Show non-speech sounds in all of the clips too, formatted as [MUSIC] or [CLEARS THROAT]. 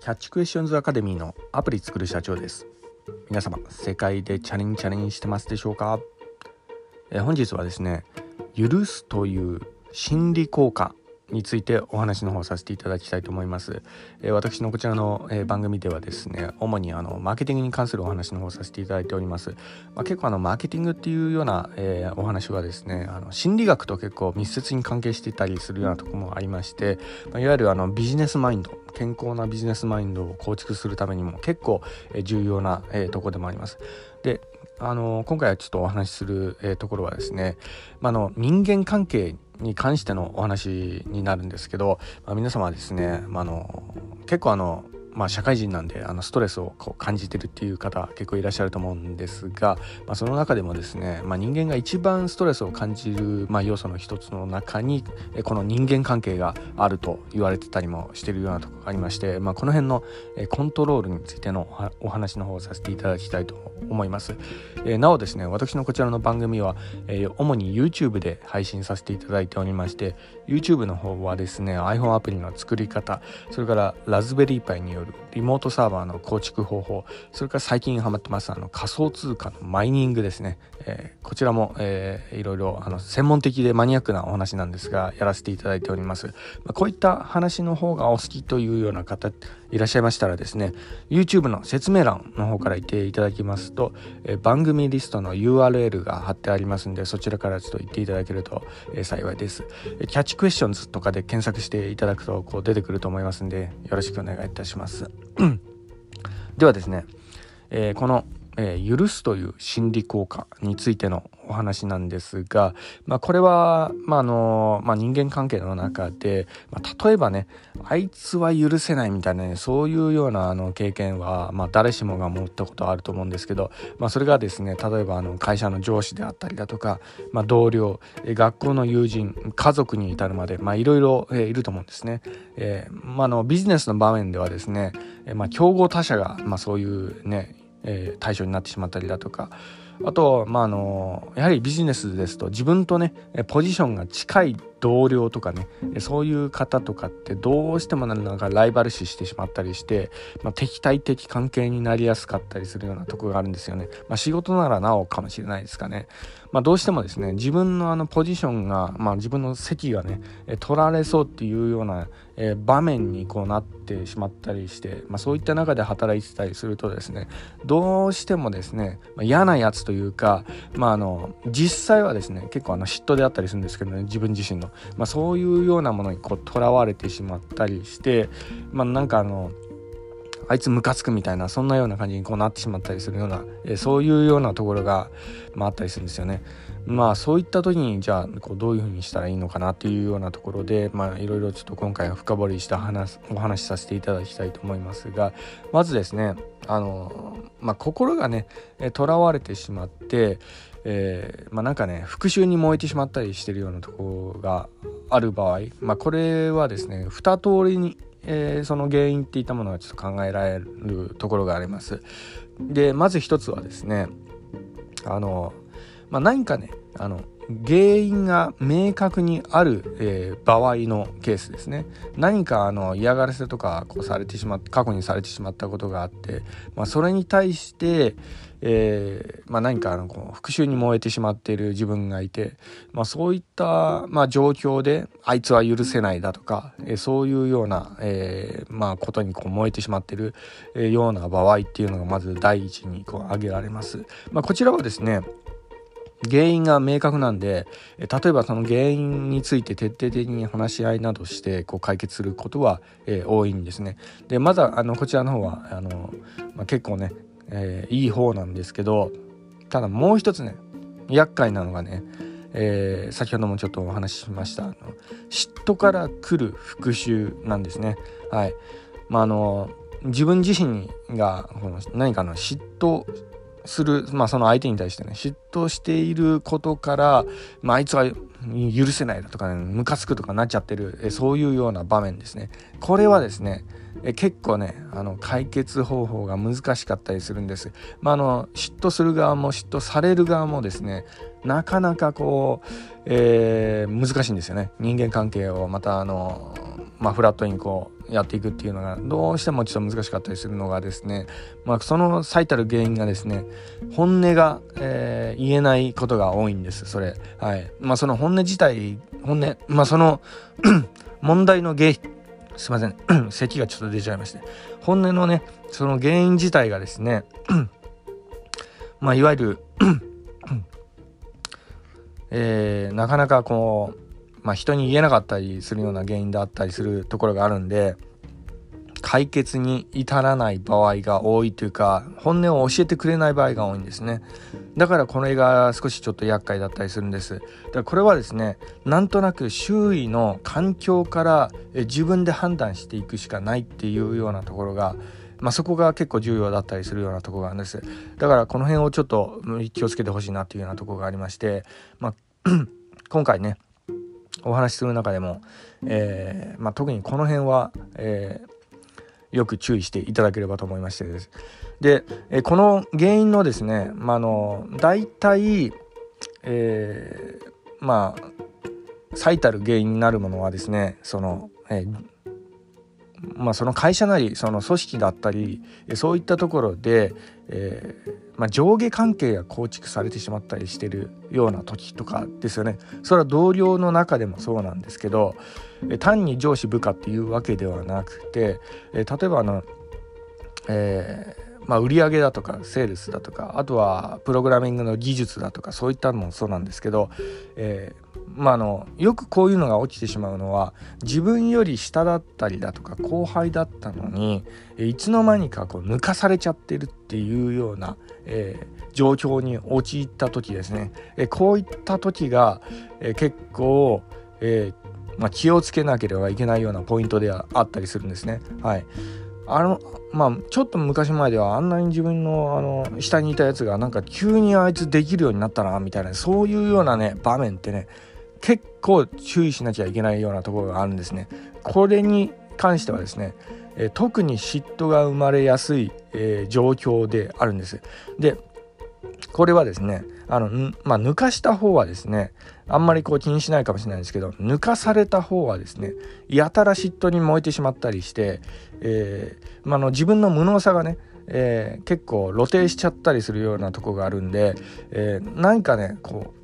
キャッチクエスチョンズアカデミーのアプリ作る社長です。皆様世界でチャレンジチャレンジしてますでしょうか、え本日はですね許すという心理効果についてお話の方させていただきたいと思います。えー、私のこちらの、えー、番組ではですね、主にあのマーケティングに関するお話の方させていただいております。まあ、結構あのマーケティングっていうような、えー、お話はですね、あの心理学と結構密接に関係していたりするようなところもありまして、まあ、いわゆるあのビジネスマインド、健康なビジネスマインドを構築するためにも結構、え重要な、えところでもあります。で、あの今回はちょっとお話しする、えところはですね、まあの人間関係に関してのお話になるんですけど、まあ、皆様はですね、まあ、の結構あのまあ、社会人なんであのストレスをこう感じてるっていう方結構いらっしゃると思うんですが、まあ、その中でもですね、まあ、人間が一番ストレスを感じる、まあ、要素の一つの中にこの人間関係があると言われてたりもしてるようなところがありまして、まあ、この辺のコントロールについてのお話の方をさせていただきたいと思います、えー、なおですね私のこちらの番組は、えー、主に YouTube で配信させていただいておりまして YouTube の方はですね iPhone アプリの作り方それからラズベリーパイによるリモートサーバーの構築方法それから最近ハマってますあの仮想通貨のマイニングですね、えー、こちらも、えー、いろいろあの専門的でマニアックなお話なんですがやらせていただいております、まあ、こういった話の方がお好きというような方いらっしゃいましたらですね YouTube の説明欄の方から言っていただきます。と、え、番組リストの URL が貼ってありますんでそちらからちょっと行っていただけると、え、幸いです、キャッチクエスチョンズとかで検索していただくとこう出てくると思いますんでよろしくお願いいたします。[CLEARS THROAT] ではですね、えー、このえー、許すという心理効果についてのお話なんですが、まあ、これは、まああのまあ、人間関係の中で、まあ、例えばねあいつは許せないみたいな、ね、そういうようなあの経験は、まあ、誰しもが持ったことあると思うんですけど、まあ、それがですね例えばあの会社の上司であったりだとか、まあ、同僚学校の友人家族に至るまで、いろいろ、いると思うんですね。えーまあ、のビジネスの場面ではですね、えまあ、競合他社が、まあ、そういうねえー、対象になってしまったりだとかあと、まあ、あのやはりビジネスですと自分とねポジションが近い同僚とかねそういう方とかってどうしてもなんかライバル視してしまったりして、まあ、敵対的関係になりやすかったりするようなとこがあるんですよね。まあ、仕事ならなおかもしれないですかね。まあ、どうしてもですね自分のあのポジションが、まあ、自分の席がね取られそうっていうような、え、場面にこうなってしまったりして、まあ、そういった中で働いてたりするとですねどうしてもですね、まあ、嫌なやつというか、まあ、あの実際はですね結構あの嫉妬であったりするんですけどね自分自身の、まあ、そういうようなものにとらわれてしまったりしてまあなんかあのあいつムカつくみたいなそんなような感じにこうなってしまったりするような、え、そういうようなところが、まあ、あったりするんですよね。まあそういった時にじゃあこうどういうふうにしたらいいのかなっていうようなところでまいろいろちょっと今回は深掘りした話お話しさせていただきたいと思いますがまずですねあのまあ心がねとらわれてしまってえー、まあなんかね復讐に燃えてしまったりしてるようなところがある場合まあこれはですね2通りにえー、その原因っていったものがちょっと考えられるところがあります。でまず一つはですねあの、まあ、何かねあの原因が明確にある、えー、場合のケースですね何かあの嫌がらせとかこうされてしまっ過去にされてしまったことがあって、まあ、それに対して、えーまあ、何かあのこう復讐に燃えてしまっている自分がいて、まあ、そういった、まあ、状況であいつは許せないだとか、えー、そういうような、えーまあ、ことにこう燃えてしまっている、えー、ような場合っていうのがまず第一にこう挙げられます。まあ、こちらはですね原因が明確なんで例えばその原因について徹底的に話し合いなどしてこう解決することは、えー、多いんですね。でまだあのこちらの方はあの、まあ、結構ねえー、いい方なんですけどただもう一つね厄介なのがね、えー、先ほどもちょっとお話ししましたあの嫉妬から来る復讐なんですね。はいまあ、あの自分自身がこの何かの嫉妬する、まあ、その相手に対してね嫉妬していることから、まあ、いつは許せないだとかねムカつくとかなっちゃってるえそういうような場面ですね。これはですねえ結構ねあの解決方法が難しかったりするんです、まあ、あの嫉妬する側も嫉妬される側もですねなかなかこう、えー、難しいんですよね。人間関係をまたあのまあ、フラットにこう、やっていくっていうのがどうしてもちょっと難しかったりするのがですね、まあ、その最たる原因がですね本音が、えー、言えないことが多いんですそれ。はい。まあその本音自体本音まあその [CLEARS THROAT] 問題の原因すいません。[CLEARS THROAT] 咳がちょっと出ちゃいまして。本音のねその原因自体がですね [CLEARS THROAT] まあいわゆるえー、なかなかこうまあ、人に言えなかったりするような原因であったりするところがあるんで解決に至らない場合が多いというか本音を教えてくれない場合が多いんですね。だからこれが少しちょっと厄介だったりするんです。だからこれはですねなんとなく周囲の環境から自分で判断していくしかないっていうようなところがまあ、そこが結構重要だったりするようなところがあるんです。だからこの辺をちょっと気をつけてほしいなっていうようなところがありまして、まあ、[CLEARS THROAT] 今回ねお話しする中でも、えー、まあ、特にこの辺は、えー、よく注意していただければと思いましてです。で、えこの原因のですね、まあの大体、えー、まあ最たる原因になるものはですねその、えーまあ、その会社なりその組織だったりそういったところで、えー、まあ、上下関係が構築されてしまったりしてるような時とかですよね。それは同僚の中でもそうなんですけど単に上司部下っていうわけではなくて例えばあの、えーまあ、売上だとかセールスだとかあとはプログラミングの技術だとかそういったのもそうなんですけど、えー、まあ、のよくこういうのが起きてしまうのは自分より下だったりだとか後輩だったのにいつの間にかこう抜かされちゃってるっていうような、えー、状況に陥った時ですね、えー、こういった時が、え結構、えまあ、気をつけなければいけないようなポイントではあったりするんですね。はいあのまあちょっと昔前ではあんなに自分のあの下にいたやつがなんか急にあいつできるようになったなみたいなそういうようなね場面ってね結構注意しなきゃいけないようなところがあるんですね。これに関してはですね、え特に嫉妬が生まれやすい、えー、状況であるんです。でこれはですねあの、まあ、抜かした方はですねあんまりこう気にしないかもしれないんですけど抜かされた方はですねやたら嫉妬に燃えてしまったりして、えー、まあの自分の無能さがねえー、結構露呈しちゃったりするようなとこがあるんで、えー、何かねこう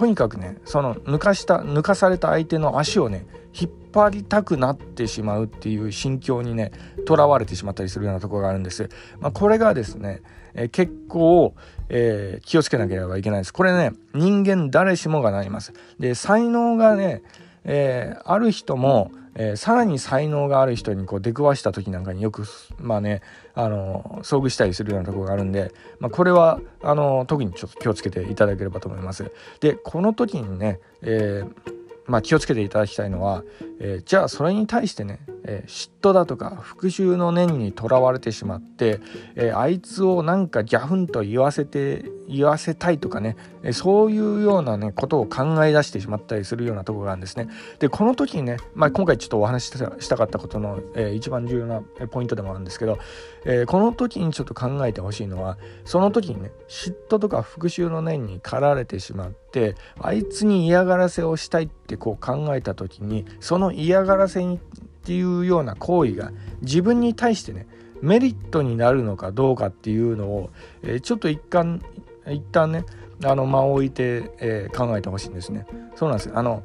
とにかくねその抜かした抜かされた相手の足をね引っ張りたくなってしまうっていう心境にねとらわれてしまったりするようなところがあるんです。まあ、これがですね、えー、結構、えー、気をつけなければいけないです。これね、人間誰しもがなります。で、才能がね、えー、ある人も、えー、さらに才能がある人にこう出くわした時なんかによくまあねあの遭遇したりするようなところがあるんで、まあ、これはあの特にちょっと気をつけていただければと思います。でこの時にね、えーまあ、気をつけていただきたいのは、えー、じゃあそれに対してね、え、嫉妬だとか復讐の念にとらわれてしまって、え、あいつをなんかギャフンと言わせて言わせたいとかね、えそういうようなねことを考え出してしまったりするようなところがあるんですね。でこの時にね、まあ、今回ちょっとお話ししたかったことの、え一番重要なポイントでもあるんですけど、えこの時にちょっと考えてほしいのはその時にね嫉妬とか復讐の念に駆られてしまってあいつに嫌がらせをしたいってこう考えた時にその嫌がらせにっていうような行為が自分に対してねメリットになるのかどうかっていうのを、えー、ちょっと一貫一旦ねあの間を置いて、えー、考えてほしいんですね。そうなんですあの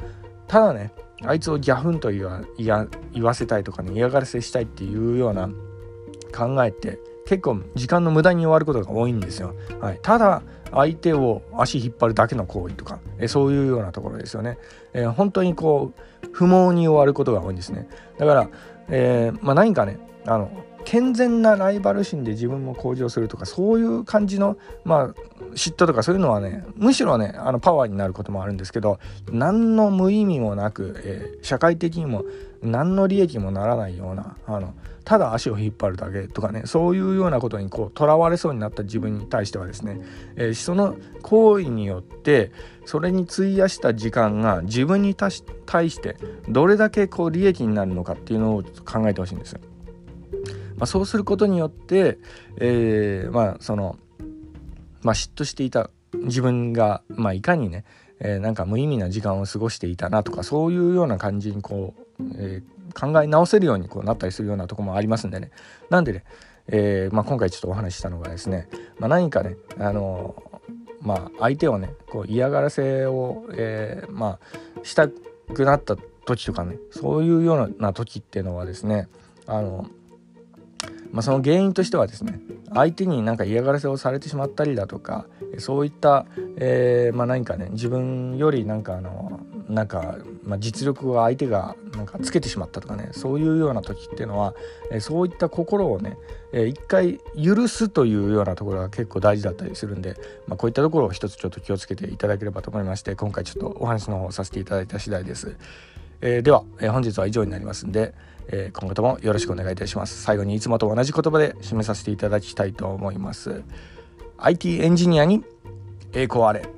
ただねあいつをギャフンと言わ言わせたいとかね嫌がらせしたいっていうような考えって結構時間の無駄に終わることが多いんですよ。はい、ただ相手を足引っ張るだけの行為とかえそういうようなところですよね。えー、本当にこう不毛に終わることが多いんですね。だから、えー、まあ、何かねあの健全なライバル心で自分も向上するとかそういう感じの、まあ、嫉妬とかそういうのはねむしろねあのパワーになることもあるんですけど何の無意味もなく、えー、社会的にも何の利益もならないようなあのただ足を引っ張るだけとかねそういうようなことにこうとらわれそうになった自分に対してはですね、えー、その行為によってそれに費やした時間が自分に対してどれだけこう利益になるのかっていうのを考えてほしいんですよ。まあ、そうすることによって、えー、まあその、まあ、嫉妬していた自分が、まあ、いかにね、えー、なんか無意味な時間を過ごしていたなとかそういうような感じにこう、えー、考え直せるようにこうなったりするようなとこもありますんでね。なんでね、えーまあ、今回ちょっとお話ししたのがですね、まあ、何かねあのまあ相手をねこう嫌がらせを、えー、まあしたくなった時とかねそういうような時っていうのはですねあのまあ、その原因としてはですね相手になんか嫌がらせをされてしまったりだとかそういった、えー、まあ、何かね自分よりなんかあのなんか、まあ、実力を相手がなんかつけてしまったとかねそういうような時っていうのは、えそういった心をね、え一回許すというようなところが結構大事だったりするんで、まあ、こういったところを一つちょっと気をつけていただければと思いまして今回ちょっとお話の方させていただいた次第です。えー、では、え、本日は以上になりますんで、え、今後ともよろしくお願いいたします。最後にいつもと同じ言葉で締めさせていただきたいと思います。IT エンジニアに栄光あれ。